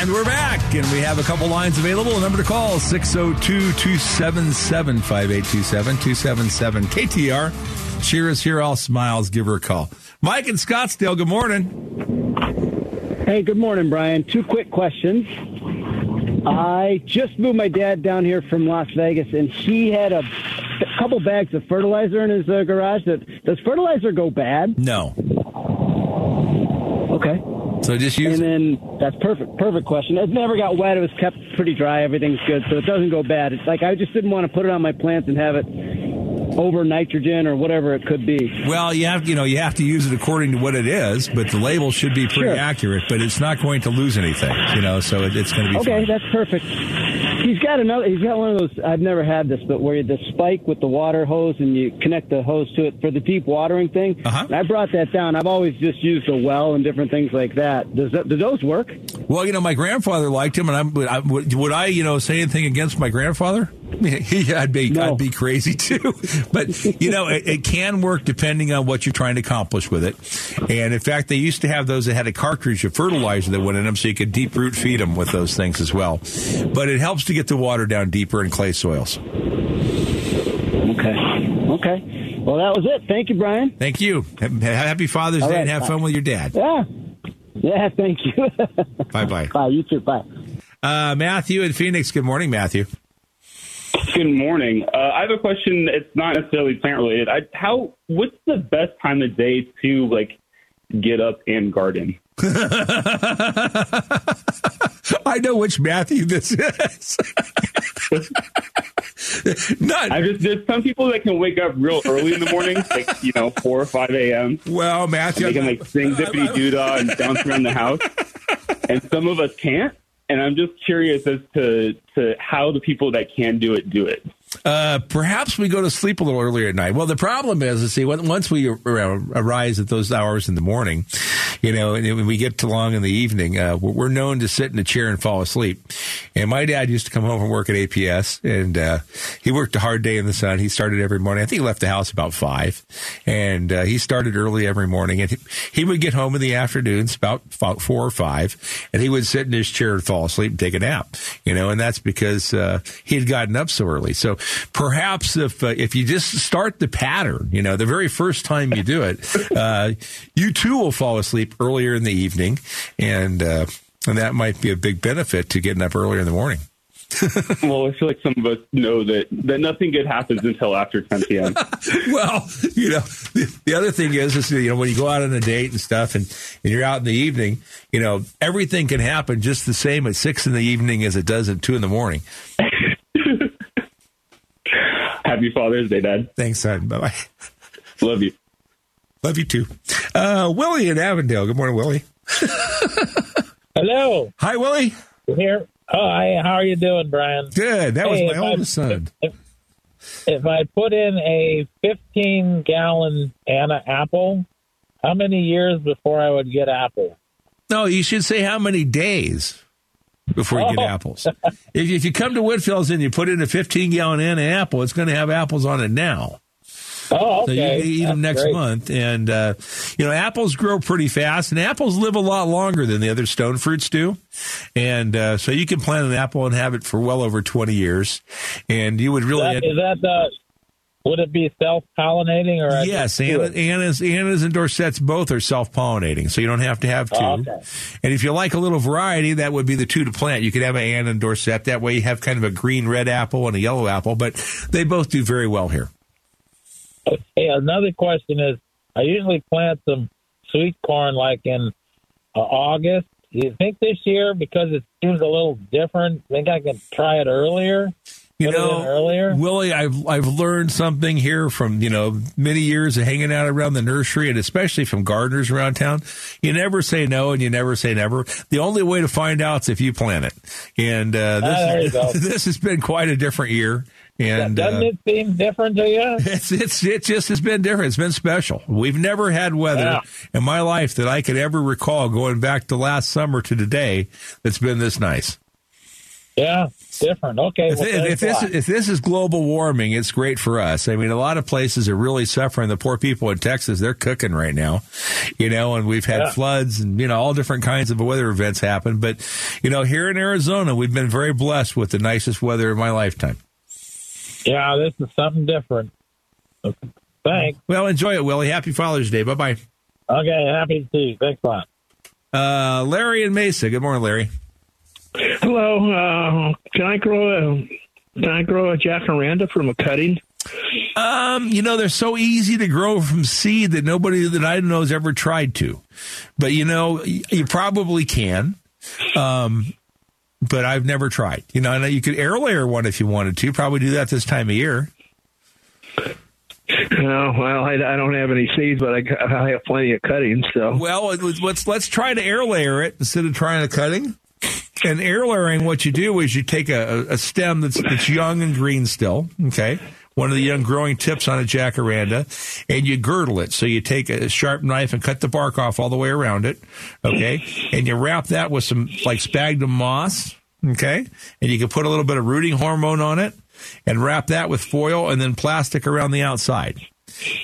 And we're back, and we have a couple lines available. A number to call 602 277 5827 277 KTAR. Cheer is here, all smiles. Give her a call. Mike in Scottsdale, good morning. Hey, good morning, Brian. Two quick questions. I just moved my dad down here from Las Vegas, and he had a, a couple bags of fertilizer in his uh, garage. That does fertilizer go bad? No. Okay. So just use And it. then that's perfect. Perfect question. It never got wet. It was kept pretty dry. Everything's good, so it doesn't go bad. It's like I just didn't want to put it on my plants and have it over nitrogen or whatever it could be. Well, you have you know you have to use it according to what it is, but the label should be pretty Sure. accurate. But it's not going to lose anything, you know. So it, it's going to be Okay, fine. that's perfect. He's got another. He's got one of those. I've never had this, but where you the spike with the water hose and you connect the hose to it for the deep watering thing. Uh-huh. I brought that down. I've always just used a well and different things like that. Does that, do those work? Well, you know, my grandfather liked him, and I'm, would I, would I, you know, say anything against my grandfather? He, I'd be, No. I'd be crazy too. But you know, it, it can work depending on what you're trying to accomplish with it. And in fact, they used to have those that had a cartridge of fertilizer that went in them, so you could deep root feed them with those things as well. But it helps to get the water down deeper in clay soils. Okay. Okay. Well, that was it. Thank you, Brian. Thank you. Happy Father's All Day, right, and have bye. fun with your dad. Yeah. Yeah. Thank you. Bye bye. Bye. You too. Bye. Uh, Matthew in Phoenix. Good morning, Matthew. Good morning. Uh, I have a question. It's not necessarily plant related. I, how? What's the best time of day to like get up and garden? I know which Matthew this is. Not I just there's some people that can wake up real early in the morning, like you know four or five a.m. well, Matthew. They can like sing zippity doo dah and bounce around the house, and some of us can't. And I'm just curious as to to how the people that can do it do it. Uh, perhaps we go to sleep a little earlier at night. Well, the problem is, is see, once we ar- arise at those hours in the morning, you know, and when we get to long in the evening, uh, we're we're known to sit in a chair and fall asleep. And my dad used to come home from work at APS, and uh, he worked a hard day in the sun. He started every morning. I think he left the house about five, and uh, he started early every morning. And he, he would get home in the afternoons about four or five, and he would sit in his chair and fall asleep and take a nap. You know, and that's because uh, he had gotten up so early. So perhaps if uh, if you just start the pattern, you know, the very first time you do it, uh, you too will fall asleep earlier in the evening, and uh, and that might be a big benefit to getting up earlier in the morning. Well, I feel like some of us know that that nothing good happens until after 10 p.m. well, you know, the, the other thing is, is you know, when you go out on a date and stuff, and, and you're out in the evening, you know, everything can happen just the same at six in the evening as it does at two in the morning. Happy Father's Day, Dad. Thanks, son. Bye bye. Love you. Love you too. Uh, Willie in Avondale. Good morning, Willie. Hello, Hi, Willie. here. Oh, hi. How are you doing, Brian? Good. That was my if I- oldest son. If, if I put in a 15 gallon Anna apple, how many years before I would get apple? No, you should say how many days before you get Oh. apples. If, if you come to Whitfill's and you put in a 15 gallon Anna apple, it's going to have apples on it now. Oh, So you can eat them next great. month. And, uh, you know, apples grow pretty fast, and apples live a lot longer than the other stone fruits do. And uh, so you can plant an apple and have it for well over 20 years. And you would really. That, is that the? Would it be self pollinating or? Yes, Anna. Anna's, Anna's and Dorset's both are self pollinating, so you don't have to have two. Oh, okay. And if you like a little variety, that would be the two to plant. You could have an Anna and Dorset. That way you have kind of a green red apple and a yellow apple, but they both do very well here. Hey, another question is: I usually plant some sweet corn like in uh, August. Do you think this year, because it seems a little different, think I can try it earlier? You Put it in know, earlier? Willie, I've I've learned something here from you know many years of hanging out around the nursery, and especially from gardeners around town. You never say no, and you never say never. The only way to find out is if you plant it. And uh, this, Ah, go. this has been quite a different year. And Doesn't uh, it seem different to you? it's it's it just has been different. It's been special. We've never had weather Yeah. in my life that I could ever recall going back to last summer to today that's been this nice. Yeah, different. Okay. If, well, if this if this is global warming, it's great for us. I mean, a lot of places are really suffering. The poor people in Texas, they're cooking right now, you know. And we've had Yeah. floods and you know all different kinds of weather events happen. But you know, here in Arizona, we've been very blessed with the nicest weather of my lifetime. yeah, this is something different. Thanks. Well, enjoy it, Willie. Happy Father's Day. Bye bye. Okay, happy to see you. Thanks a lot. Uh, Larry and Mesa. Good morning, Larry. Hello. Uh, can I grow a can I grow a jacaranda from a cutting? Um, you know, they're so easy to grow from seed that nobody that I know has ever tried to. But you know, you probably can. Um, but I've never tried. You know, I know you could air layer one if you wanted to. Probably do that this time of year. No, well, I, I don't have any seeds, but I, I have plenty of cuttings. So Well, let's let's try to air layer it instead of trying to cutting. And air layering, what you do is you take a, a stem that's that's young and green still, okay, one of the young growing tips on a jacaranda, and you girdle it. So you take a sharp knife and cut the bark off all the way around it, okay, and you wrap that with some like sphagnum moss, okay, and you can put a little bit of rooting hormone on it, and wrap that with foil and then plastic around the outside.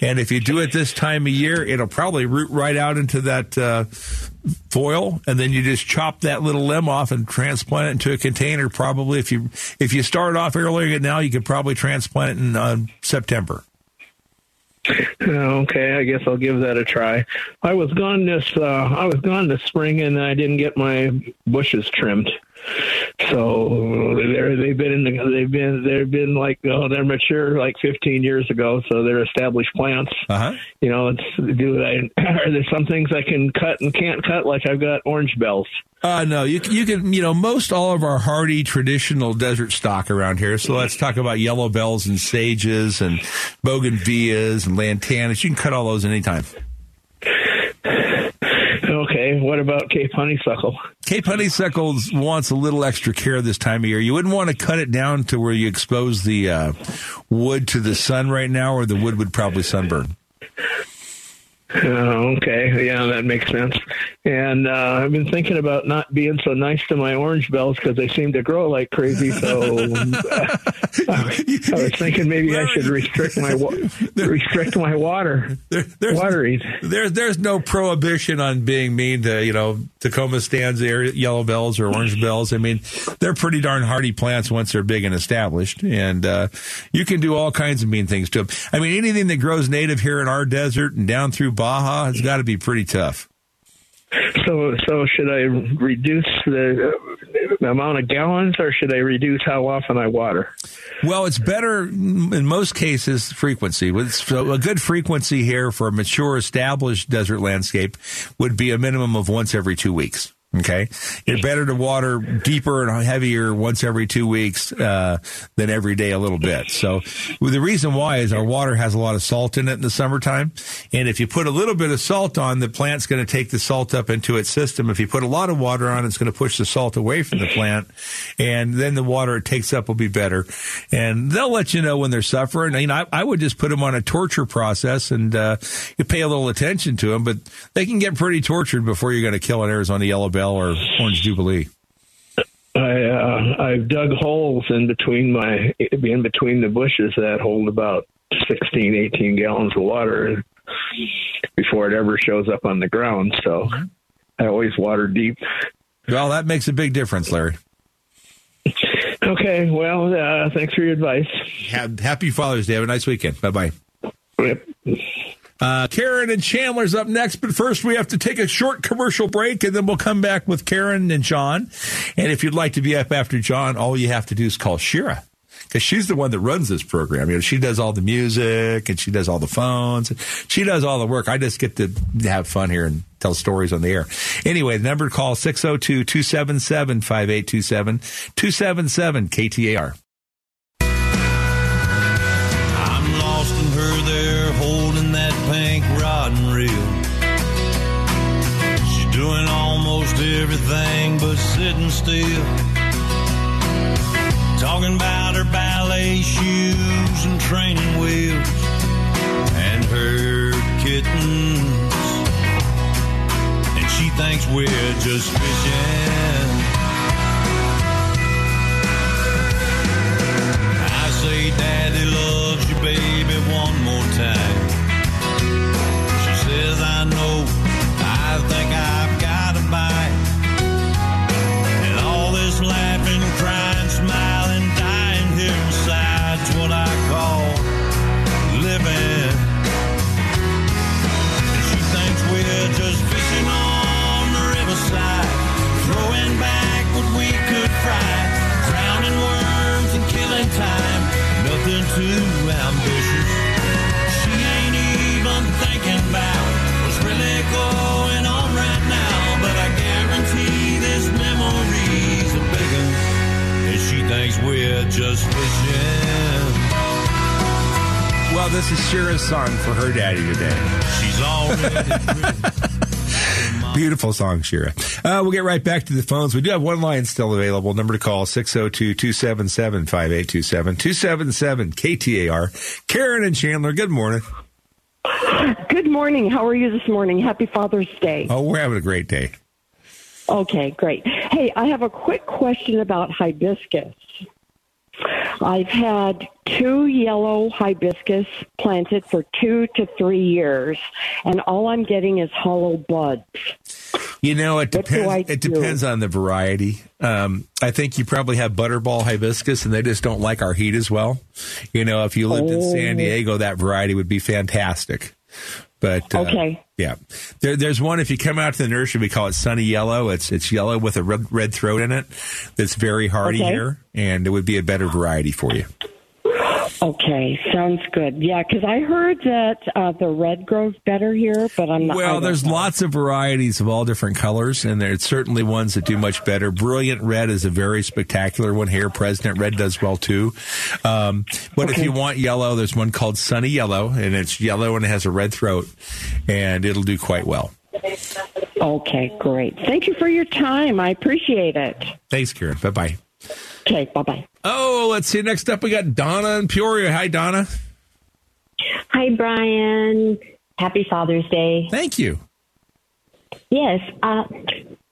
And if you do it this time of year, it'll probably root right out into that uh, foil, and then you just chop that little limb off and transplant it into a container. Probably, if you if you start off earlier now, you could probably transplant it in uh, September. Okay, I guess I'll give that a try. I was gone this uh, I was gone this spring, and I didn't get my bushes trimmed. So they're, they've been in the, they've been they've been like oh they're mature like 15 years ago, so they're established plants. Uh huh. You know, it's do I are there some things I can cut and can't cut? Like I've got orange bells. Uh, no, you you can you know most all of our hardy traditional desert stock around here. So let's talk about yellow bells and sages and bougainvilleas and lantanas. You can cut all those anytime. What about Cape honeysuckle? Cape honeysuckle wants a little extra care this time of year. You wouldn't want to cut it down to where you expose the uh, wood to the sun right now, or the wood would probably sunburn. Oh, okay. Yeah, that makes sense. And uh, I've been thinking about not being so nice to my orange bells because they seem to grow like crazy. So uh, I was thinking maybe I should restrict my wa- restrict my water There, there's, watering. there's there's no prohibition on being mean to you know Tecoma stans, air- yellow bells or orange bells. I mean, they're pretty darn hardy plants once they're big and established, and uh, you can do all kinds of mean things to them. I mean, anything that grows native here in our desert and down through Baja has got to be pretty tough. So, so should I reduce the amount of gallons, or should I reduce how often I water? Well, it's better in most cases frequency. So a good frequency here for a mature, established desert landscape would be a minimum of once every two weeks. Okay, it's better to water deeper and heavier once every two weeks uh, than every day a little bit. So the reason why is our water has a lot of salt in it in the summertime, and if you put a little bit of salt on, the plant's going to take the salt up into its system. If you put a lot of water on, it's going to push the salt away from the plant, and then the water it takes up will be better. And they'll let you know when they're suffering. You know, I, I would just put them on a torture process and uh, you pay a little attention to them, but they can get pretty tortured before you're going to kill an Arizona yellow bell or orange jubilee. I uh, I've dug holes in between my in between the bushes that hold about 16, 18 gallons of water before it ever shows up on the ground. So I always water deep. Well, that makes a big difference, Larry. Okay, well, uh, thanks for your advice. Happy Father's Day. Have a nice weekend. Bye bye. Yep. Uh, Karen and Chandler's up next, but first we have to take a short commercial break and then we'll come back with Karen and John. And if you'd like to be up after John, all you have to do is call Shira because she's the one that runs this program. You know, she does all the music and she does all the phones. She does all the work. I just get to have fun here and tell stories on the air. Anyway, the number to call 602 277 5827 277 KTAR. Everything but sitting still. Talking about her ballet shoes and training wheels and her kittens. And she thinks we're just fishing. I say, Daddy loves you, baby, one more time. Too ambitious. She ain't even thinking about what's really going on right now. But I guarantee this memory's a big one. And she thinks we're just fishing. Well, this is Shira's song for her daddy today. She's already. Beautiful song, Shira. Uh, we'll get right back to the phones. We do have one line still available. Number to call 602-277-5827. 277 KTAR. Karen and Chandler, good morning. Good morning. How are you this morning? Happy Father's Day. Oh, we're having a great day. Okay, great. Hey, I have a quick question about hibiscus. I've had two yellow hibiscus planted for two to three years, and all I'm getting is hollow buds. You know, it depends. It do? depends on the variety. Um, I think you probably have butterball hibiscus, and they just don't like our heat as well. You know, if you lived in San Oh. Diego, that variety would be fantastic. But uh, Okay. yeah, there, there's one. If you come out to the nursery, we call it sunny yellow. It's it's yellow with a red, red throat in it. That's very hardy Okay. here, and it would be a better variety for you. Okay, sounds good. Yeah, because I heard that uh, the red grows better here, but I'm not. Well, there's know. lots of varieties of all different colors, and there's certainly ones that do much better. Brilliant Red is a very spectacular one here. President Red does well too. Um, but if you want yellow, there's one called Sunny Yellow, and it's yellow and it has a red throat, and it'll do quite well. Okay, great. Thank you for your time. I appreciate it. Thanks, Karen. Bye bye. Okay, bye bye. Oh, let's see. Next up, we got Donna in Peoria. Hi, Donna. Hi, Brian. Happy Father's Day. Thank you. Yes, uh,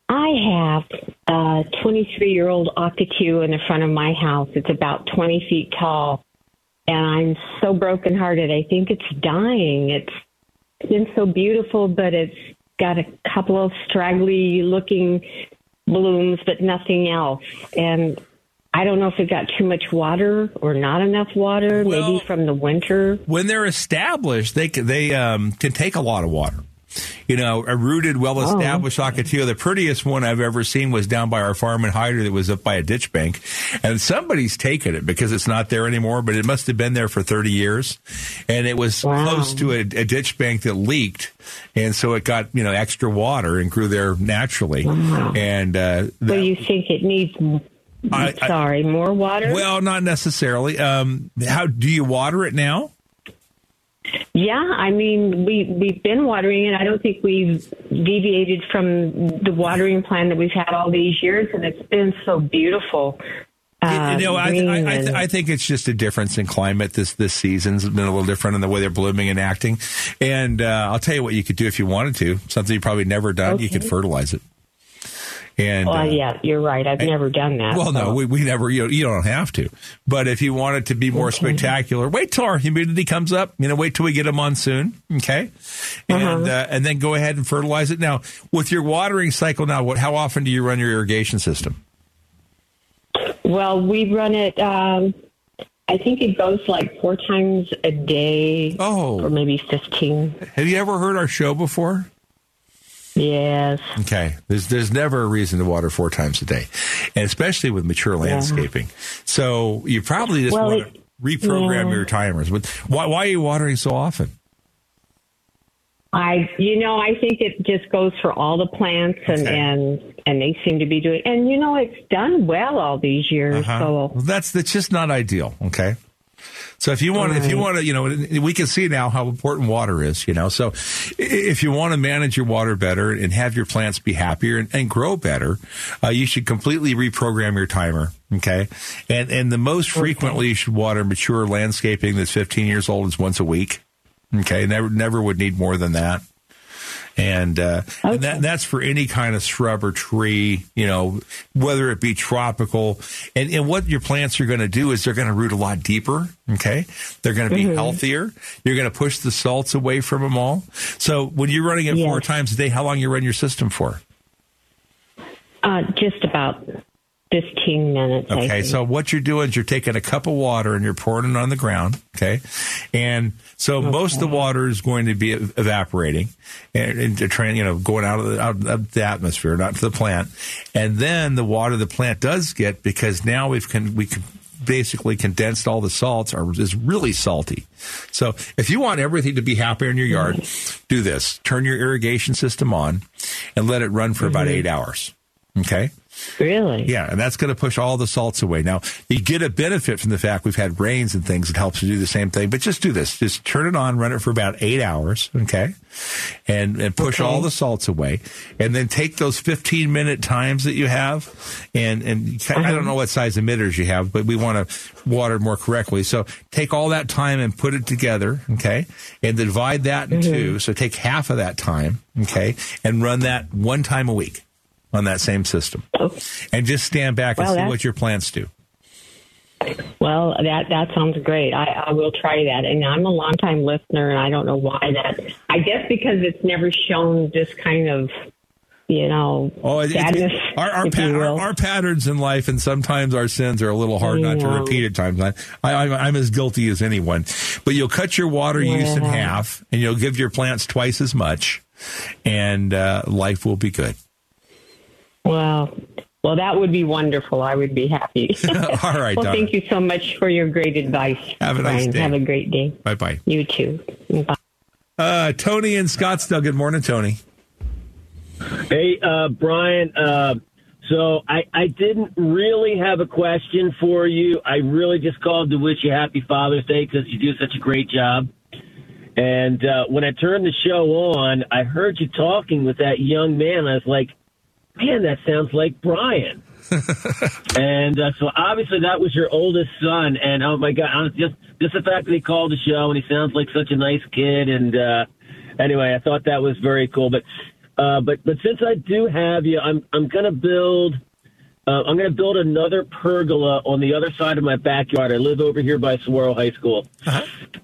I have a 23 year old octacue in the front of my house. It's about 20 feet tall, and I'm so brokenhearted. I think it's dying. It's been so beautiful, but it's got a couple of straggly looking blooms, but nothing else. And I don't know if it got too much water or not enough water, Well- maybe from the winter. when they're established, they can, they um, can take a lot of water. You know, a rooted, well-established Ocotillo. The prettiest one I've ever seen was down by our farm in Hyder that was up by a ditch bank. And somebody's taken it because it's not there anymore, but it must have been there for 30 years. And it was Wow. close to a, a ditch bank that leaked. And so it got, you know, extra water and grew there naturally. And, uh, So you think it needs, I- I- sorry, more water? well, not necessarily. Um, how do you water it now? yeah, I mean, we, we've been watering it. I don't think we've deviated from the watering plan that we've had all these years, and it's been so beautiful. Uh, you know, I, I, I, th- I think it's just a difference in climate. This this season's been a little different in the way they're blooming and acting. And uh, I'll tell you what you could do if you wanted to. Something you probably never done. You could fertilize it. And well, uh, yeah, you're right. I've never done that. well, no, we, we never. You, you don't have to. But if you want it to be more spectacular, wait till our humidity comes up. You know, wait till we get a monsoon. Okay, and uh, and then go ahead and fertilize it. Now, with your watering cycle, now, what? How often do you run your irrigation system? Well, we run it. Um, I think it goes like four times a day, Oh. or maybe fifteen. Have you ever heard our show before? Yes. Okay. There's there's never a reason to water four times a day, and especially with mature landscaping. So you probably just Well, want to reprogram yeah. your timers. But why why are you watering so often? I, you know, I think it just goes for all the plants, and Okay. and and they seem to be doing. And you know, it's done well all these years. Uh-huh. So Well, that's that's just not ideal. Okay. So if you want, if you want to, you know, we can see now how important water is, you know. So if you want to manage your water better and have your plants be happier and, and grow better, uh, you should completely reprogram your timer. Okay. And, and the most frequently you should water mature landscaping that's 15 years old is once a week. Okay. Never, never would need more than that. And, uh, and that, that's for any kind of shrub or tree, you know, whether it be tropical. And, and what your plants are going to do is they're going to root a lot deeper. Okay. They're going to be healthier. You're going to push the salts away from them all. So when you're running it four times a day, how long you run your system for? Uh, just about 15 minutes. Okay, so what you're doing is you're taking a cup of water and you're pouring it on the ground. Okay, and so most of the water is going to be evaporating and, and train, you know, going out of, the, out of the atmosphere, not to the plant. And then the water the plant does get because now we've can we can basically condensed all the salts are is really salty. So if you want everything to be happier in your yard, mm-hmm. do this: turn your irrigation system on and let it run for about mm-hmm. eight hours. Okay. Really? Yeah, and that's going to push all the salts away. Now, you get a benefit from the fact we've had rains and things. It helps you do the same thing. But just do this. Just turn it on, run it for about eight hours, okay? And, and push Okay. all the salts away. And then take those 15 minute times that you have. And, and I don't uh-huh. know what size emitters you have, but we want to water more correctly. So take all that time and put it together, okay? And divide that in mm-hmm. two. So take half of that time, okay? And run that one time a week on that same system and just stand back and Well, see what your plants do. Well, that that sounds great. I, I will try that. And I'm a long time listener, and I don't know why that. I guess because it's never shown this kind of, you know, Oh, it, it- sadness. our our, if pa- our our patterns in life, and sometimes our sins are a little hard not to repeat at times. I, I, I'm- I'm as guilty as anyone. But you'll cut your water use in half, and you'll give your plants twice as much, and uh, life will be good. Well, well, that would be wonderful. I would be happy. All right, well, Donna. thank you so much for your great advice. Have a nice Brian. day. Have a great day. Bye bye. You too. Bye. Uh, Tony in Scottsdale. Good morning, Tony. Hey, uh, Brian. Uh, so I, I didn't really have a question for you. I really just called to wish you happy Father's Day because you do such a great job. And uh, when I turned the show on, I heard you talking with that young man. I was like, man, that sounds like Brian. and uh, so obviously that was your oldest son. And oh my God, just just the fact that he called the show and he sounds like such a nice kid. And uh, anyway, I thought that was very cool. But uh, but but since I do have you, I'm I'm gonna build. Uh, I'm going to build another pergola on the other side of my backyard. I live over here by Saguaro High School,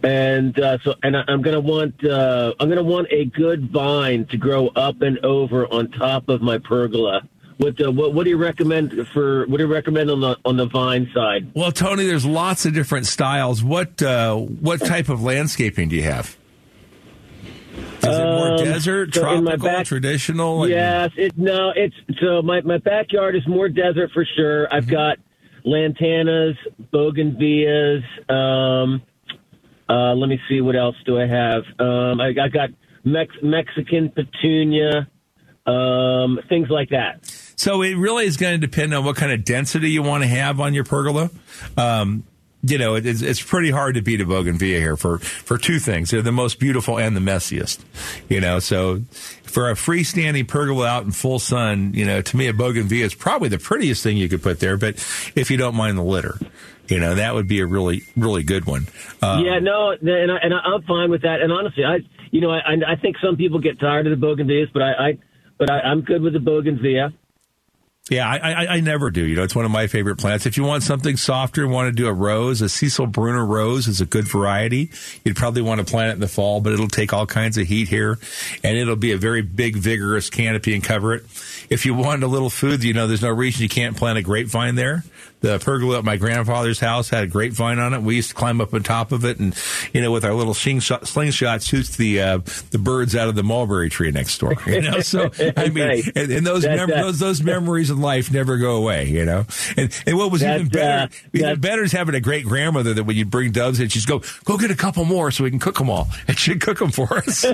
and uh, so and I, I'm going to want uh, I'm going to want a good vine to grow up and over on top of my pergola. What, uh, what what do you recommend for what do you recommend on the on the vine side? Well, Tony, there's lots of different styles. What uh, what type of landscaping do you have? Is it more Um, desert, so tropical, back- traditional? and- Yes, it no, it's so my my backyard is more desert for sure. I've got lantanas, bougainvilleas. Um, uh, let me see what else do I have. Um, I, I got Mex- Mexican petunia, um, things like that. So it really is going to depend on what kind of density you want to have on your pergola. Um, you know, it's, it's pretty hard to beat a bougainvillea here for, for two things. They're the most beautiful and the messiest. You know, so for a freestanding pergola out in full sun, you know, to me, a bougainvillea is probably the prettiest thing you could put there. But if you don't mind the litter, you know, that would be a really, really good one. Uh, yeah, no, and, I, and I'm fine with that. And honestly, I, you know, I, I think some people get tired of the bougainvilleas, but I, I but I, I'm good with the bougainvillea. Yeah, I, I, I never do. You know, it's one of my favorite plants. If you want something softer want to do a rose, a Cecile Brunner rose is a good variety. You'd probably want to plant it in the fall, but it'll take all kinds of heat here, and it'll be a very big, vigorous canopy and cover it. If you want a little food, you know, there's no reason you can't plant a grapevine there. The pergola at my grandfather's house had a grapevine on it. We used to climb up on top of it, and you know, with our little slingshot, slingshot shoots the uh, the birds out of the mulberry tree next door. You know, so I mean, Right. and, and those That- mem- that- those those memories in life never go away. You know, and and what was That, even better, uh, even better is having a great grandmother that when you bring doves in, she's go go get a couple more so we can cook them all, and she'd cook them for us.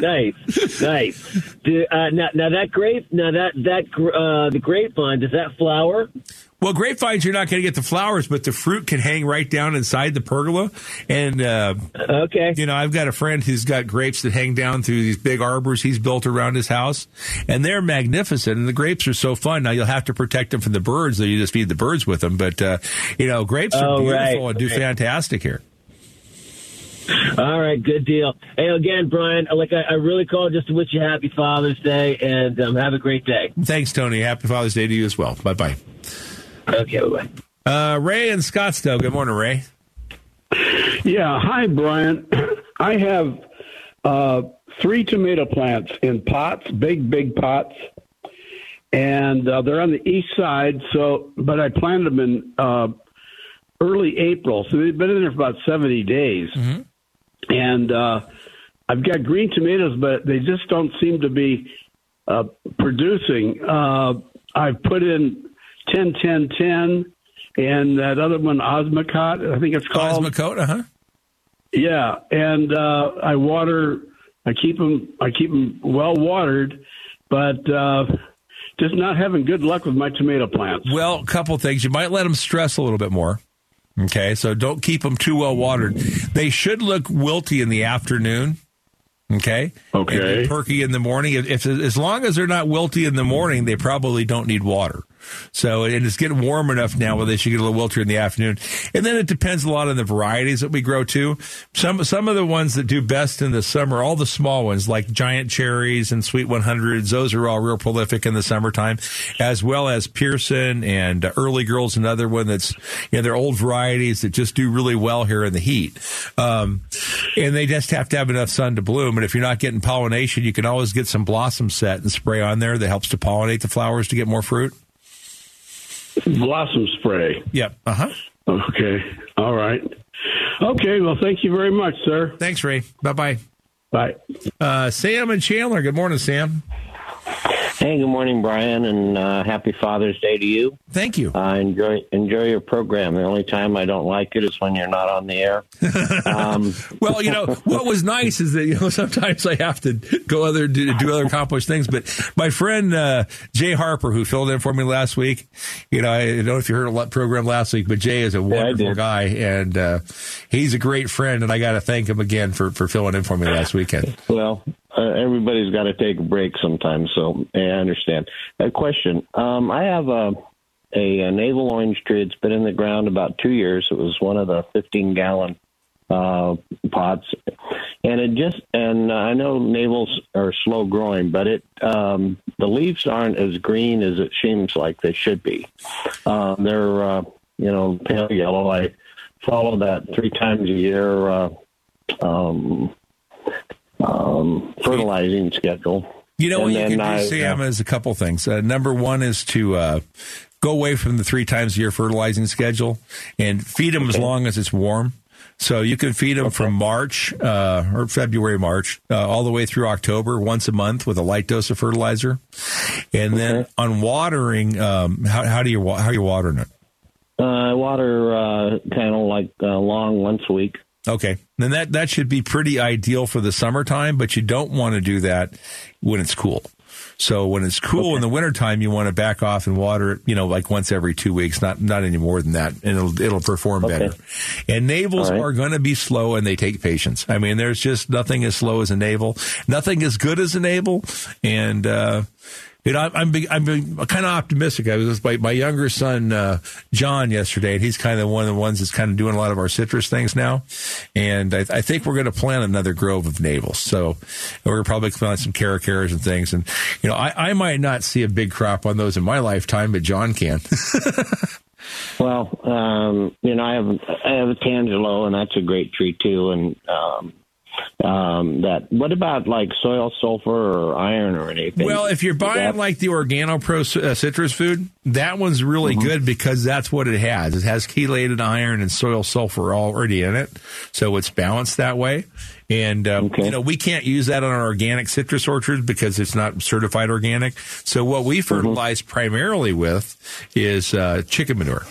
nice, nice. Do, uh, now, now that grape, now that that uh, the grapevine, does that flower? Well, grapevines, you're not going to get the flowers, but the fruit can hang right down inside the pergola. And, uh, okay. You know, I've got a friend who's got grapes that hang down through these big arbors he's built around his house, and they're magnificent. And the grapes are so fun. Now, you'll have to protect them from the birds, so you just feed the birds with them. But, uh, you know, grapes are Oh, beautiful right, and do fantastic here. All right, good deal. Hey, again, Brian, like I, I really called just to wish you happy Father's Day and um, have a great day. Thanks, Tony. Happy Father's Day to you as well. Bye bye. Okay, bye bye. Uh, Ray in Scottsdale. Good morning, Ray. Yeah. Hi, Brian. I have uh, three tomato plants in pots, big, big pots, and uh, they're on the east side. So, but I planted them in uh, early April, so they've been in there for about seventy days. And uh, I've got green tomatoes, but they just don't seem to be uh, producing. Uh, I've put in 10, 10, 10, and that other one, Osmocot, I think it's called. Osmocote, uh huh. Yeah, and uh, I water. I keep them. I keep them well watered, but uh, just not having good luck with my tomato plants. Well, a couple things. You might let them stress a little bit more. Okay, so don't keep them too well watered. They should look wilty in the afternoon. Okay. Okay. And perky in the morning. If, if as long as they're not wilty in the morning, they probably don't need water. So and it's getting warm enough now where they should get a little wiltier in the afternoon. And then it depends a lot on the varieties that we grow too. Some some of the ones that do best in the summer, all the small ones like giant cherries and sweet 100s, those are all real prolific in the summertime, as well as Pearson and Early Girls, another one that's you know they're old varieties that just do really well here in the heat. Um, and they just have to have enough sun to bloom. And if you're not getting pollination, you can always get some blossom set and spray on there that helps to pollinate the flowers to get more fruit. Blossom spray. Yep. Uh huh. Okay. All right. Okay. Well, thank you very much, sir. Thanks, Ray. Bye bye. Bye. Uh, Sam and Chandler. Good morning, Sam. Hey, good morning, Brian, and uh, happy Father's Day to you. Thank you. Uh, enjoy enjoy your program. The only time I don't like it is when you're not on the air. Um, Well, you know what was nice is that you know sometimes I have to go other do, do other accomplished things. But my friend uh, Jay Harper, who filled in for me last week, you know I don't know if you heard the program last week, but Jay is a wonderful guy and uh, he's a great friend, and I got to thank him again for for filling in for me last weekend. well, uh, everybody's got to take a break sometimes, so I understand. A question: um, I have a, a a navel orange tree. It's been in the ground about two years. It was one of the 15 gallon uh, pots, and it just and I know navels are slow growing, but it um, the leaves aren't as green as it seems like they should be. Uh, they're uh, you know pale yellow. I follow that three times a year. Uh, um, um, fertilizing schedule. You know what And you then can do, I- Sam, is a couple things. Uh, number one is to uh, go away from the three times a year fertilizing schedule and feed them as long as it's warm. So you can feed them from March uh, or February, March, uh, all the way through October, once a month with a light dose of fertilizer. And then on watering, um, how, how do you how are you watering it? Uh, I water uh, kind of like uh, long once a week. Okay. Then that, that should be pretty ideal for the summertime, but you don't want to do that when it's cool. So when it's cool in the wintertime, you want to back off and water it, you know, like once every two weeks, not, not any more than that. And it'll, it'll perform Okay. better. And navels right. are going to be slow and they take patience. I mean, there's just nothing as slow as a navel, nothing as good as a navel. And, uh, you know, I'm I'm, I'm kind of optimistic. I was with my, my younger son uh, John yesterday, and he's kind of one of the ones that's kind of doing a lot of our citrus things now. And I, I think we're going to plant another grove of navels. So we're probably plant some Cara Caras and things. And you know, I, I might not see a big crop on those in my lifetime, but John can. Well, um, you know, I have I have a tangelo, and that's a great tree too. And um, um, that. What about like soil sulfur or iron or anything? Well, if you're buying That- like the Organo Pro uh, citrus food, that one's really Mm-hmm. good because that's what it has. It has chelated iron and soil sulfur already in it, so it's balanced that way. And uh, you know, we can't use that on our organic citrus orchards because it's not certified organic. So what we Mm-hmm. fertilize primarily with is uh, chicken manure.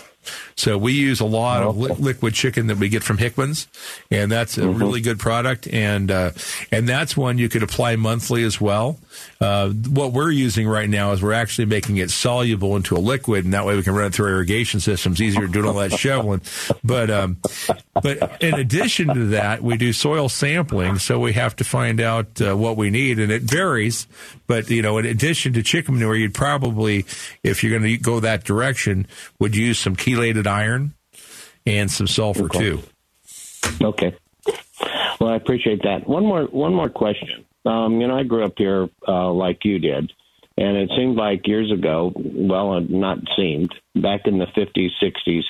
So we use a lot of li- liquid chicken that we get from Hickman's, and that's a Mhm. really good product. And uh, and that's one you could apply monthly as well. Uh, what we're using right now is we're actually making it soluble into a liquid, and that way we can run it through irrigation systems easier doing all that shoveling. But um, but in addition to that, we do soil sampling, so we have to find out uh, what we need, and it varies. But you know, in addition to chicken manure, you'd probably, if you're going to go that direction, would use some chelated iron and some sulfur Okay. too. Okay. Well, I appreciate that. One more one more question. Um, you know, I grew up here uh, like you did, and it seemed like years ago, well, not seemed, back in the 50s, 60s,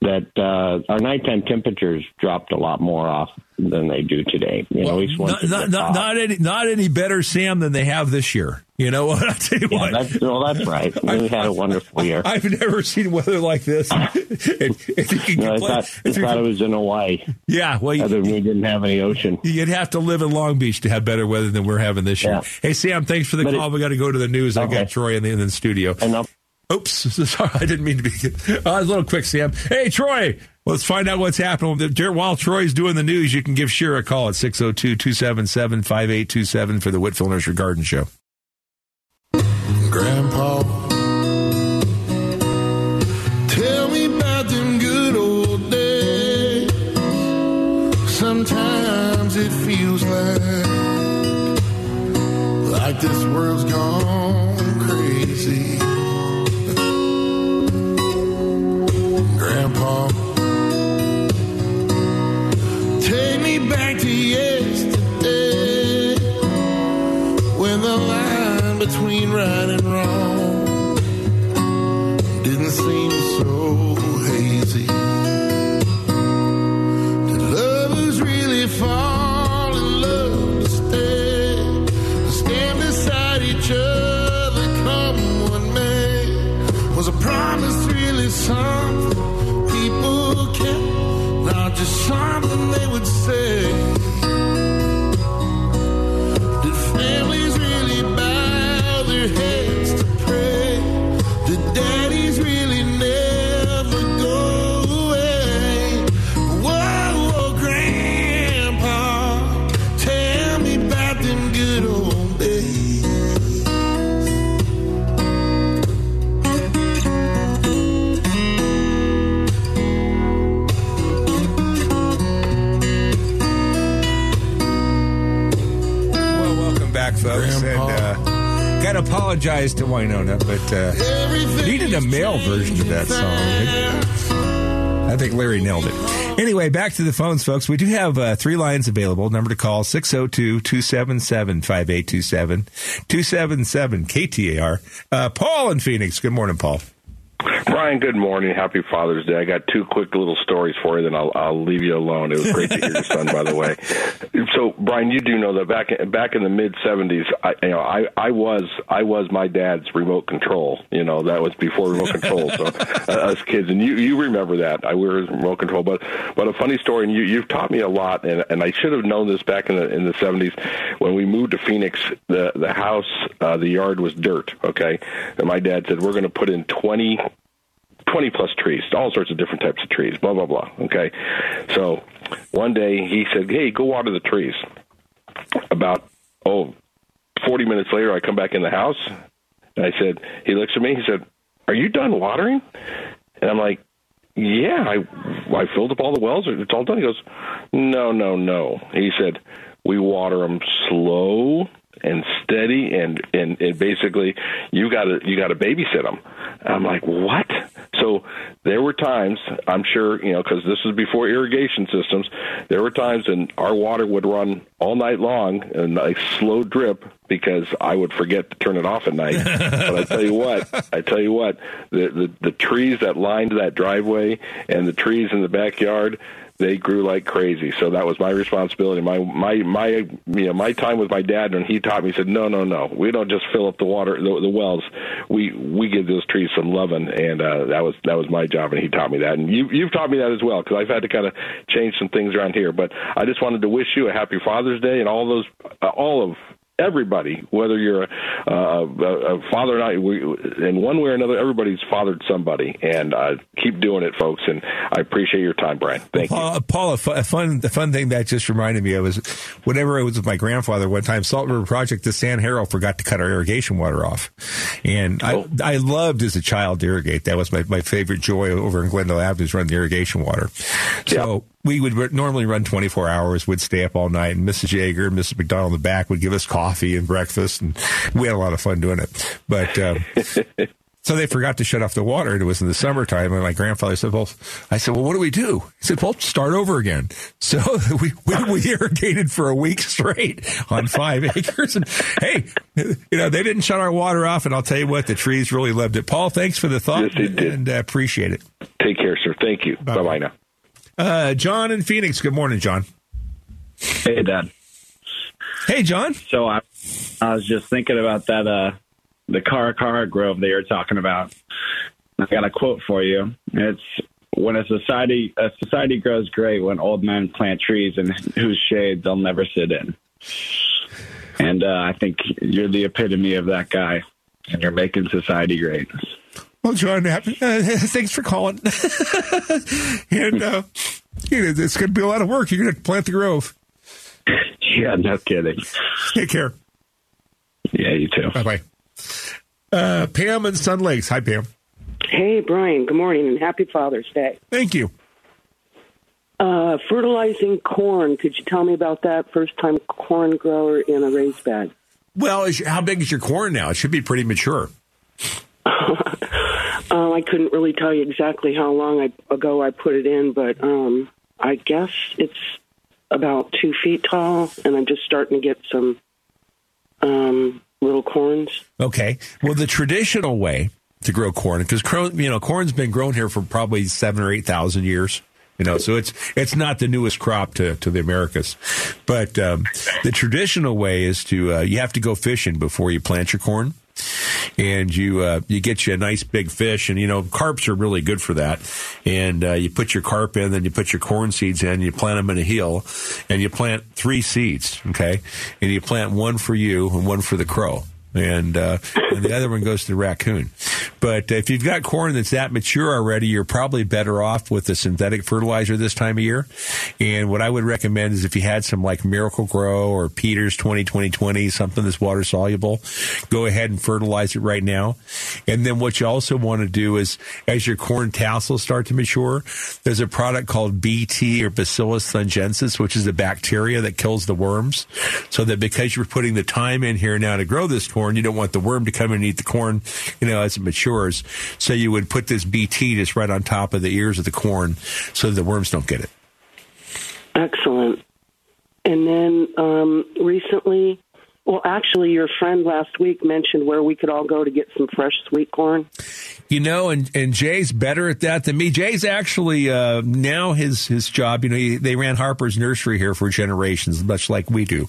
that uh, our nighttime temperatures dropped a lot more off than they do today. You know, each one Not, not, not, not any not any better, Sam, than they have this year. You know what? I'll tell you Yeah, what. that's, well, that's right. We had a wonderful year. I've never seen weather like this. if, if No, I thought, I thought it was in Hawaii. yeah, well, you, Other than we didn't have any ocean. You'd have to live in Long Beach to have better weather than we're having this year. Yeah. Hey, Sam, thanks for the But it- call. we got to go to the news. I got Troy in the, in the studio. Oops, sorry, I didn't mean to be. Uh, a little quick, Sam. Hey, Troy, let's find out what's happening. While Troy's doing the news, you can give Shira a call at 602 277 5827 for the Whitfill Nursery Garden Show. Between right and wrong didn't seem so hazy. Did lovers really fall in love to stay? To stand beside each other, come what may? Was a promise really something people kept? Not just something they would say. Apologize to Wynonna, but uh, needed a male version of that song. I think Larry nailed it. Anyway, back to the phones, folks. We do have uh, three lines available. Number to call 602 277 5827 277 KTAR. Uh, Paul in Phoenix. Good morning, Paul. Brian, good morning. Happy Father's Day. I got two quick little stories for you, then I'll, I'll leave you alone. It was great to hear your son, by the way. So, Brian, you do know that back in, back in the mid '70s, I, you know, I, I was I was my dad's remote control. You know, that was before remote control. So, uh, us kids, and you you remember that I we were remote control. But but a funny story, and you you've taught me a lot, and and I should have known this back in the in the '70s when we moved to Phoenix. The the house, uh, the yard was dirt. Okay, and my dad said we're going to put in 20 20 plus trees, all sorts of different types of trees, blah, blah, blah. Okay. So one day he said, Hey, go water the trees. About, oh, 40 minutes later, I come back in the house and I said, He looks at me, he said, Are you done watering? And I'm like, Yeah, I, I filled up all the wells. It's all done. He goes, No, no, no. He said, We water them slow and steady and and, and basically you got to you got to babysit them i'm like what? So there were times i'm sure you know because this was before irrigation systems there were times when our water would run all night long and like slow drip because i would forget to turn it off at night. But i tell you what i tell you what the, the the trees that lined that driveway and the trees in the backyard they grew like crazy. So that was my responsibility. My my my you know my time with my dad when he taught me he said no no no we don't just fill up the water the, the wells we we give those trees some loving and uh, that was that was my job and he taught me that and you you've taught me that as well because I've had to kind of change some things around here. But I just wanted to wish you a happy Father's Day and all those uh, all of everybody, whether you're a, a, a father or not, we, in one way or another, everybody's fathered somebody, and uh, keep doing it, folks. And I appreciate your time, Brian. Thank Paul, you, Paul. A, fu- a fun, the fun thing that just reminded me of was whenever I was with my grandfather one time, Salt River Project, the zanjero forgot to cut our irrigation water off, and oh. I I loved as a child to irrigate. That was my my favorite joy over in Glendale Avenue is running the irrigation water. So. Yep we would normally run 24 hours, would stay up all night, and Mrs. Jaeger and Mrs. McDonald in the back would give us coffee and breakfast, and we had a lot of fun doing it. But um, so they forgot to shut off the water, and it was in the summertime. And my grandfather said, "Well," I said, "Well, what do we do?" He said, "Well, start over again." So we we, we irrigated for a week straight on five acres, and hey, you know they didn't shut our water off, and I'll tell you what, the trees really loved it. Paul, thanks for the thought, yes, and uh, appreciate it. Take care, sir. Thank you. Bye bye now. Uh, John in Phoenix. Good morning, John. Hey, Dad. Hey, John. So I, I was just thinking about that, uh, the Cara Cara Grove that you're talking about. I got a quote for you. It's when a society a society grows great when old men plant trees in whose shade they'll never sit in. And uh, I think you're the epitome of that guy, and you're making society great. Well, John, uh, thanks for calling. and uh, you know, it's going to be a lot of work. You're going to plant the grove. Yeah, no kidding. Take care. Yeah, you too. Bye bye. Uh, Pam and Sun Lakes. Hi, Pam. Hey, Brian. Good morning and happy Father's Day. Thank you. Uh, fertilizing corn. Could you tell me about that? First time corn grower in a raised bed. Well, is, how big is your corn now? It should be pretty mature. Um, I couldn't really tell you exactly how long I, ago I put it in, but um, I guess it's about two feet tall, and I'm just starting to get some um, little corns. Okay. Well, the traditional way to grow corn, because you know corn's been grown here for probably seven or eight thousand years. You know, so it's it's not the newest crop to, to the Americas, but um, the traditional way is to uh, you have to go fishing before you plant your corn and you uh, you get you a nice big fish, and you know carps are really good for that. And uh, you put your carp in, then you put your corn seeds in, you plant them in a hill, and you plant three seeds, okay, and you plant one for you and one for the crow and uh, and the other one goes to the raccoon. But if you've got corn that's that mature already, you're probably better off with the synthetic fertilizer this time of year. And what I would recommend is if you had some like Miracle-Gro or Peters 20 20 20, something that's water soluble, go ahead and fertilize it right now. And then what you also want to do is as your corn tassels start to mature, there's a product called BT or Bacillus thuringiensis, which is a bacteria that kills the worms. So that because you're putting the time in here now to grow this corn, you don't want the worm to come and eat the corn, you know, as it matures. So you would put this BT just right on top of the ears of the corn so the worms don't get it. Excellent. And then um, recently, well, actually, your friend last week mentioned where we could all go to get some fresh sweet corn. You know, and, and Jay's better at that than me. Jay's actually uh, now his his job. You know, he, they ran Harper's Nursery here for generations, much like we do.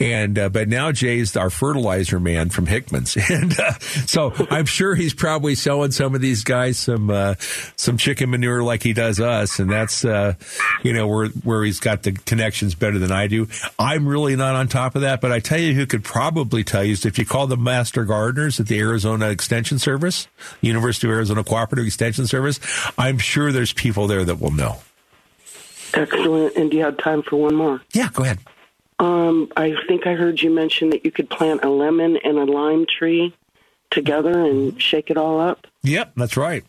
And uh, but now Jay's our fertilizer man from Hickman's, and uh, so I'm sure he's probably selling some of these guys some uh, some chicken manure like he does us, and that's uh, you know where where he's got the connections better than I do. I'm really not on top of that, but I tell you who could probably tell you is if you call the master gardeners at the Arizona Extension Service, University of Arizona Cooperative Extension Service, I'm sure there's people there that will know. Excellent. And do you have time for one more? Yeah, go ahead. Um, I think I heard you mention that you could plant a lemon and a lime tree together and shake it all up. Yep, that's right.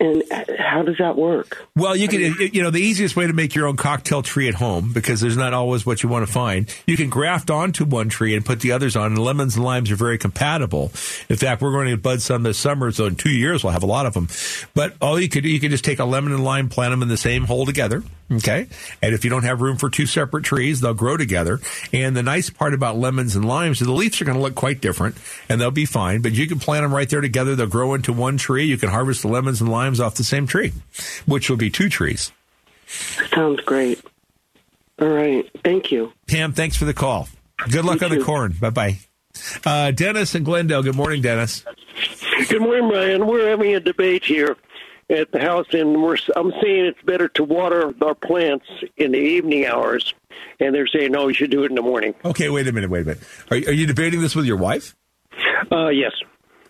And how does that work? Well, you can, you know, the easiest way to make your own cocktail tree at home because there's not always what you want to find. You can graft onto one tree and put the others on. And lemons and limes are very compatible. In fact, we're going to bud some this summer, so in two years we'll have a lot of them. But all you could you can just take a lemon and lime, plant them in the same hole together. Okay, and if you don't have room for two separate trees, they'll grow together. And the nice part about lemons and limes is the leaves are going to look quite different, and they'll be fine. But you can plant them right there together. They'll grow into one tree. You can harvest the lemons and limes off the same tree, which will be two trees. Sounds great. All right. Thank you. Pam, thanks for the call. Good luck you on too. the corn. Bye bye. Uh, Dennis and Glendale. Good morning, Dennis. Good morning, Brian. We're having a debate here. at the house, and we're I'm saying it's better to water our plants in the evening hours, and they're saying no, you should do it in the morning. Okay, wait a minute, wait a minute. Are, are you debating this with your wife? Uh, yes,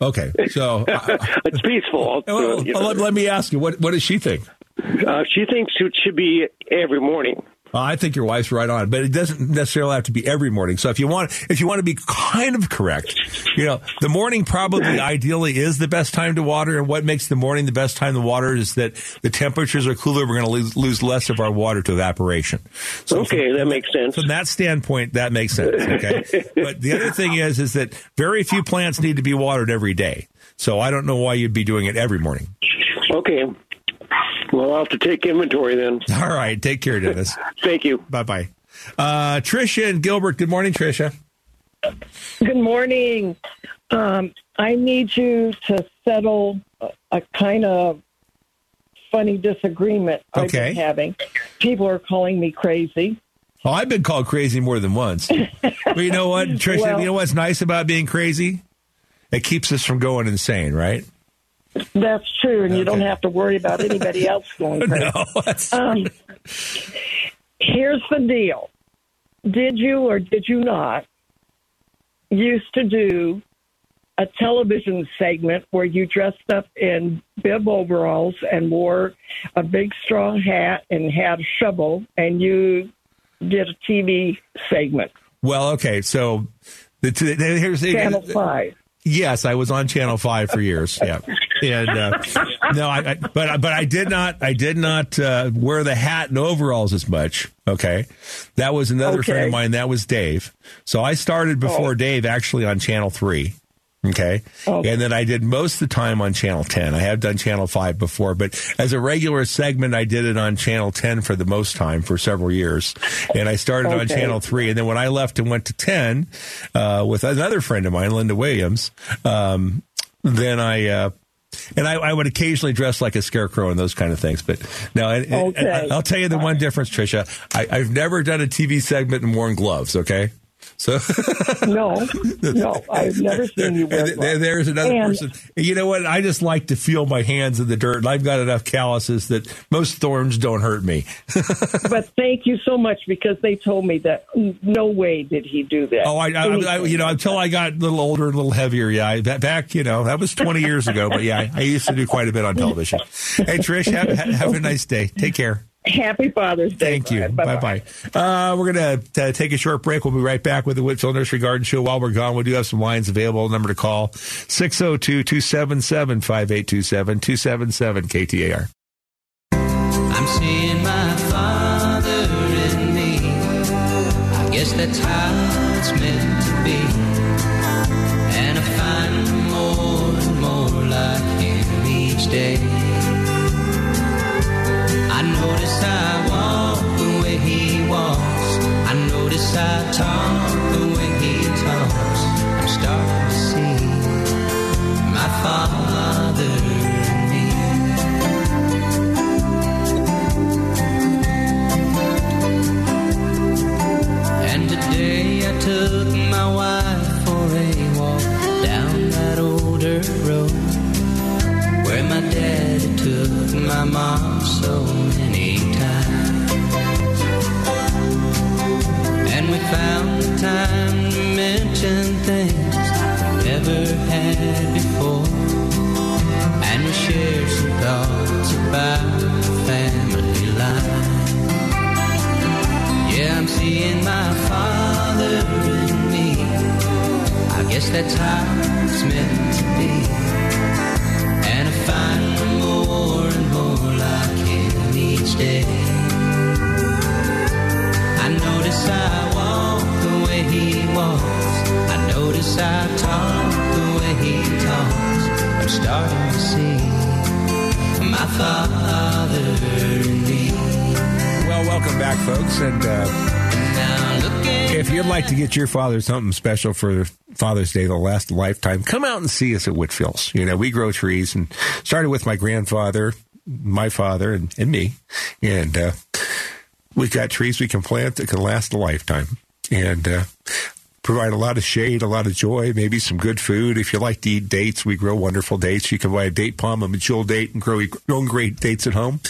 Okay, so uh, it's peaceful. well, you know. let, let me ask you, what what does she think? Uh, she thinks it should be every morning. Well, I think your wife's right on, but it doesn't necessarily have to be every morning. So if you want, if you want to be kind of correct, you know, the morning probably ideally is the best time to water. And what makes the morning the best time to water is that the temperatures are cooler. We're going to lose, lose less of our water to evaporation. So okay, that makes sense. From that standpoint, that makes sense. Okay, but the other thing is, is that very few plants need to be watered every day. So I don't know why you'd be doing it every morning. Okay. Well, I'll have to take inventory then. All right, take care, Dennis. Thank you. Bye bye. Uh, Trisha and Gilbert. Good morning, Trisha. Good morning. Um, I need you to settle a, a kind of funny disagreement I've Okay. been having. People are calling me crazy. Oh, I've been called crazy more than once. but you know what, Trisha? Well- you know what's nice about being crazy? It keeps us from going insane, right? That's true, and you don't have to worry about anybody else going crazy. um, here's the deal: Did you or did you not used to do a television segment where you dressed up in bib overalls and wore a big strong hat and had a shovel, and you did a TV segment, Well, okay. So the, t- the- here's the Channel Five. Yes, I was on Channel Five for years. Yeah, and uh, no, I, I but but I did not I did not uh, wear the hat and overalls as much. Okay, that was another friend of mine. That was Dave. So I started before Dave actually on Channel Three. Okay. And then I did most of the time on Channel 10. I have done Channel 5 before, but as a regular segment, I did it on Channel 10 for the most time for several years. And I started on Channel 3. And then when I left and went to 10 uh, with another friend of mine, Linda Williams, um, then I. Uh, and I, I would occasionally dress like a scarecrow and those kind of things. But no, and, and Okay. I, will tell you the one difference, Tricia. I, I've never done a TV segment and worn gloves. Okay, so no, no, I've never seen you wear there- there's another And- person. You know what? I just like to feel my hands in the dirt, and I've got enough calluses that most thorns don't hurt me. but thank you so much because they told me that no way did he do that. Oh, I, I, I you know, until I got a little older, and a little heavier. Yeah, I, back, you know, that was 20 years ago. But yeah, I, I used to do quite a bit on television. Hey, Trish, have, have a nice day. Take care. Happy Father's Day. Thank you. Bye bye. Uh, we're going to uh, take a short break. We'll be right back with the Whitfill Nursery Garden Show. While we're gone, we do have some lines available. Number to call 602 277 5827 277 KTAR. I'm seeing my father in me. I guess that's how it's meant to be. And I find more and more like him each day. I talk the way he talks. I'm starting to see my father in me. And today I took my wife for a walk down that old dirt road where my daddy took my mom so many times. Found the time to mention things we never had before. And we shared some thoughts about family line. Yeah, I'm seeing my father in me. I guess that's how it's meant to be. And I find more and more like him each day. I notice I way he walks. I notice I talk the way he talks. I'm starting to see my father in me. Well, welcome back, folks. And uh, if you'd like to get your father something special for Father's Day that'll last a lifetime, come out and see us at Whitfill's. You know, we grow trees and started with my grandfather, my father, and, and me. And uh, we've got trees we can plant that can last a lifetime. And uh, provide a lot of shade, a lot of joy, maybe some good food. If you like to eat dates, we grow wonderful dates. You can buy a date palm, a medjool date, and grow your own great dates at home.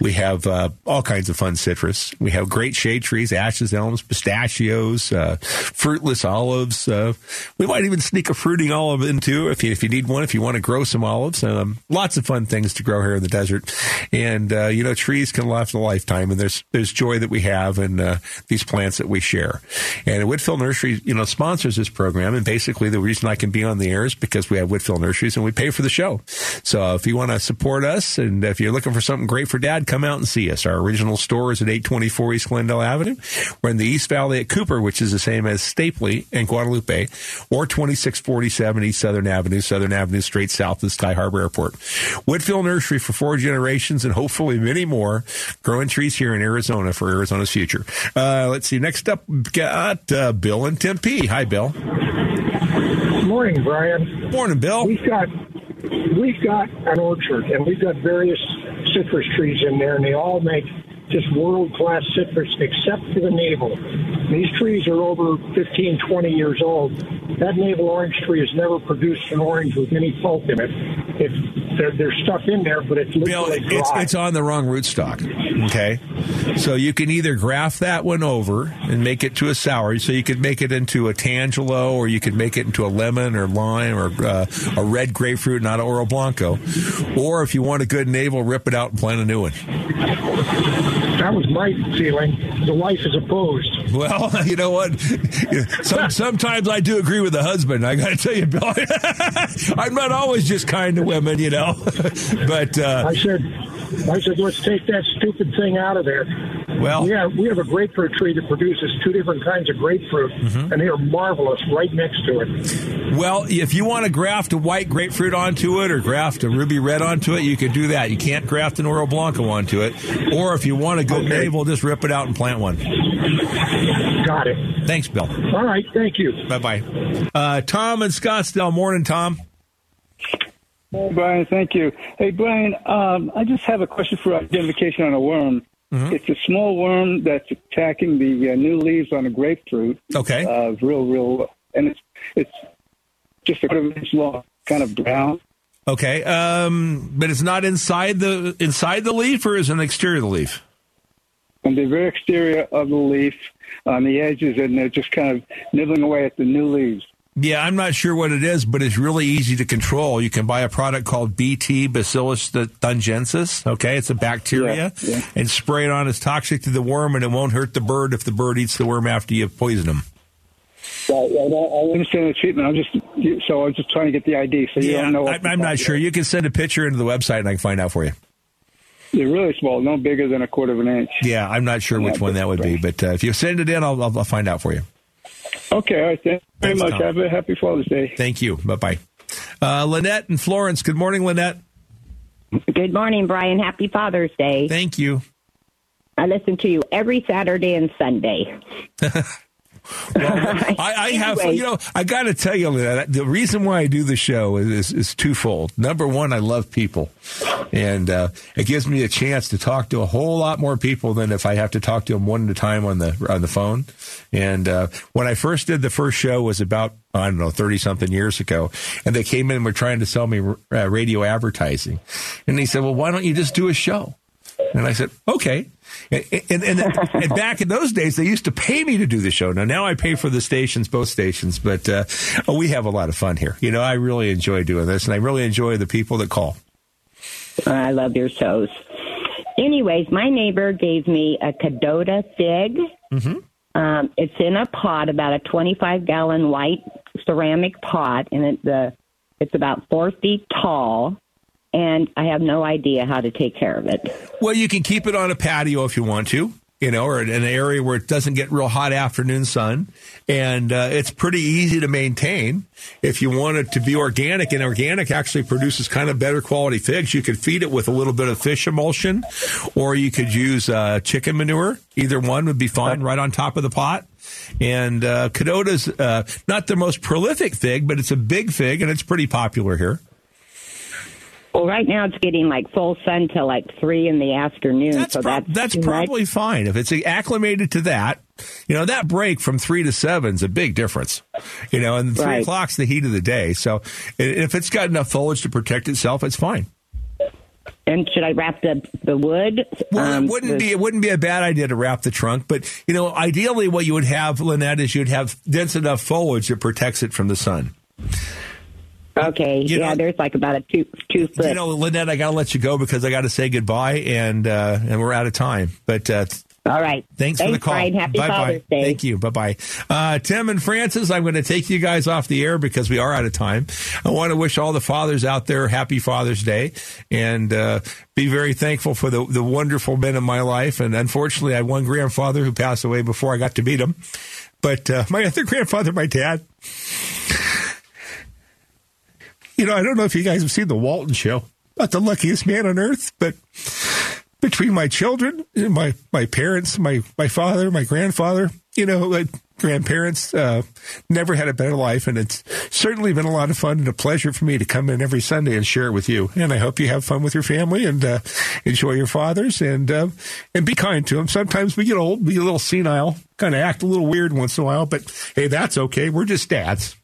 We have uh, all kinds of fun citrus. We have great shade trees, ashes, elms, pistachios, uh, fruitless olives. Uh, we might even sneak a fruiting olive into if you, if you need one, if you want to grow some olives. Um, lots of fun things to grow here in the desert. And, uh, you know, trees can last a lifetime and there's, there's joy that we have in uh, these plants that we share. And Whitfill Nursery, you know, sponsors this program. And basically the reason I can be on the air is because we have Whitfill Nurseries and we pay for the show. So if you want to support us and if you're looking for something great for dad, come out and see us. Our original store is at 824 East Glendale Avenue. We're in the East Valley at Cooper, which is the same as Stapley and Guadalupe, or 2647 East Southern Avenue, Southern Avenue, straight south of Sky Harbor Airport. Whitfill Nursery for four generations and hopefully many more growing trees here in Arizona for Arizona's future. Uh, let's see. Next up, got uh, Bill in Tempe. Hi, Bill. Morning, Brian. Morning, Bill. We've got we've got an orchard, and we've got various citrus trees in there, and they all make just world class citrus, except for the navel. These trees are over 15, 20 years old. That navel orange tree has never produced an orange with any pulp in it. It's there, there's stuff in there, but it's Bill, it's, it's on the wrong rootstock. Okay. So you can either graft that one over and make it to a sour. So you could make it into a tangelo or you could make it into a lemon or lime or uh, a red grapefruit, not an Oro Blanco. Or if you want a good navel, rip it out and plant a new one. That was my feeling. The wife is opposed. Well, you know what? Some, sometimes I do agree with the husband. I got to tell you, Bill. I'm not always just kind to women, you know. but uh, I said, I said, let's take that stupid thing out of there. Well, we have we have a grapefruit tree that produces two different kinds of grapefruit, Mm-hmm. and they are marvelous right next to it. Well, if you want to graft a white grapefruit onto it or graft a ruby red onto it, you can do that. You can't graft an Oro Blanco onto it. Or if you want a good navel, just rip it out and plant one. Got it. Thanks, Bill. All right, thank you. Bye bye. Uh, Tom in Scottsdale. Morning, Tom. Hey, Brian, thank you. Hey, Brian, um, I just have a question for identification on a worm. Mm-hmm. It's a small worm that's attacking the uh, new leaves on a grapefruit. Okay. Uh, real, real, and it's it's just a quarter of an inch long, kind of brown. Okay, um, but it's not inside the inside the leaf, or is it an exterior of the leaf? On the very exterior of the leaf, on the edges, and they're just kind of nibbling away at the new leaves. Yeah, I'm not sure what it is, but it's really easy to control. You can buy a product called BT Bacillus thuringiensis. Okay, it's a bacteria, Yeah, yeah. and spray it on. It's toxic to the worm, and it won't hurt the bird if the bird eats the worm after you poison them. I, I, I understand the treatment. I'm just so I was just trying to get the ID. So you yeah, don't know. I'm not sure. You can send a picture into the website, and I can find out for you. They're really small, no bigger than a quarter of an inch. Yeah, I'm not sure which one that would be, but uh, if you send it in, I'll, I'll, I'll find out for you. Okay, all right. Thank you very Thanks, much. Tom. Have a happy Father's Day. Thank you. Bye bye. Uh, Lynette and Florence. Good morning, Lynette. Good morning, Brian. Happy Father's Day. Thank you. I listen to you every Saturday and Sunday. I, I have, Anyway. you know, I got to tell you, Lynette, the reason why I do the show is, is, is twofold. Number one, I love people, and uh, it gives me a chance to talk to a whole lot more people than if I have to talk to them one at a time on the on the phone. And uh, when I first did the first show was about I don't know thirty something years ago, and they came in and were trying to sell me uh, radio advertising, and they said, "Well, why don't you just do a show?" And I said, okay. And, and, and, and back in those days, they used to pay me to do the show. Now, now I pay for the stations, both stations, but uh, we have a lot of fun here. You know, I really enjoy doing this, and I really enjoy the people that call. I love your shows. Anyways, my neighbor gave me a Kadota fig. Mm-hmm. Um, it's in a pot, about a 25 gallon white ceramic pot, and it, the it's about four feet tall. And I have no idea how to take care of it. Well, you can keep it on a patio if you want to, you know, or in an area where it doesn't get real hot afternoon sun. And uh, it's pretty easy to maintain. If you want it to be organic, and organic actually produces kind of better quality figs, you could feed it with a little bit of fish emulsion, or you could use uh, chicken manure. Either one would be fine right on top of the pot. And uh, Kadota's uh, not the most prolific fig, but it's a big fig, and it's pretty popular here. Well, right now it's getting like full sun till like three in the afternoon. so that's That's probably fine if it's acclimated to that. You know, that break from three to seven is a big difference. You know, and three Right. o'clock's the heat of the day. So if it's got enough foliage to protect itself, it's fine. And should I wrap the the wood? Well, Um, it wouldn't the- be it wouldn't be a bad idea to wrap the trunk, but you know, ideally, what you would have, Lynette, is you'd have dense enough foliage that protects it from the sun. Okay, You yeah, there's like about a two two foot. You know, Lynette, I got to let you go because I got to say goodbye, and uh, and we're out of time. But uh, all right, thanks, for the call. Brian. Happy bye Father's bye. Day. Thank you. Bye bye. Uh, Tim and Francis, I'm going to take you guys off the air because we are out of time. I want to wish all the fathers out there happy Father's Day, and uh, be very thankful for the the wonderful men in my life. And unfortunately, I had one grandfather who passed away before I got to meet him. But uh, my other grandfather, my dad. You know, I don't know if you guys have seen the Walton show. Not the luckiest man on earth, but between my children, my my parents, my my father, my grandfather, you know, uh, grandparents, uh, never had a better life, and it's certainly been a lot of fun and a pleasure for me to come in every Sunday and share it with you. And I hope you have fun with your family and uh, enjoy your fathers and uh, and be kind to them. Sometimes we get old, we get a little senile, kind of act a little weird once in a while, but hey, that's okay. We're just dads.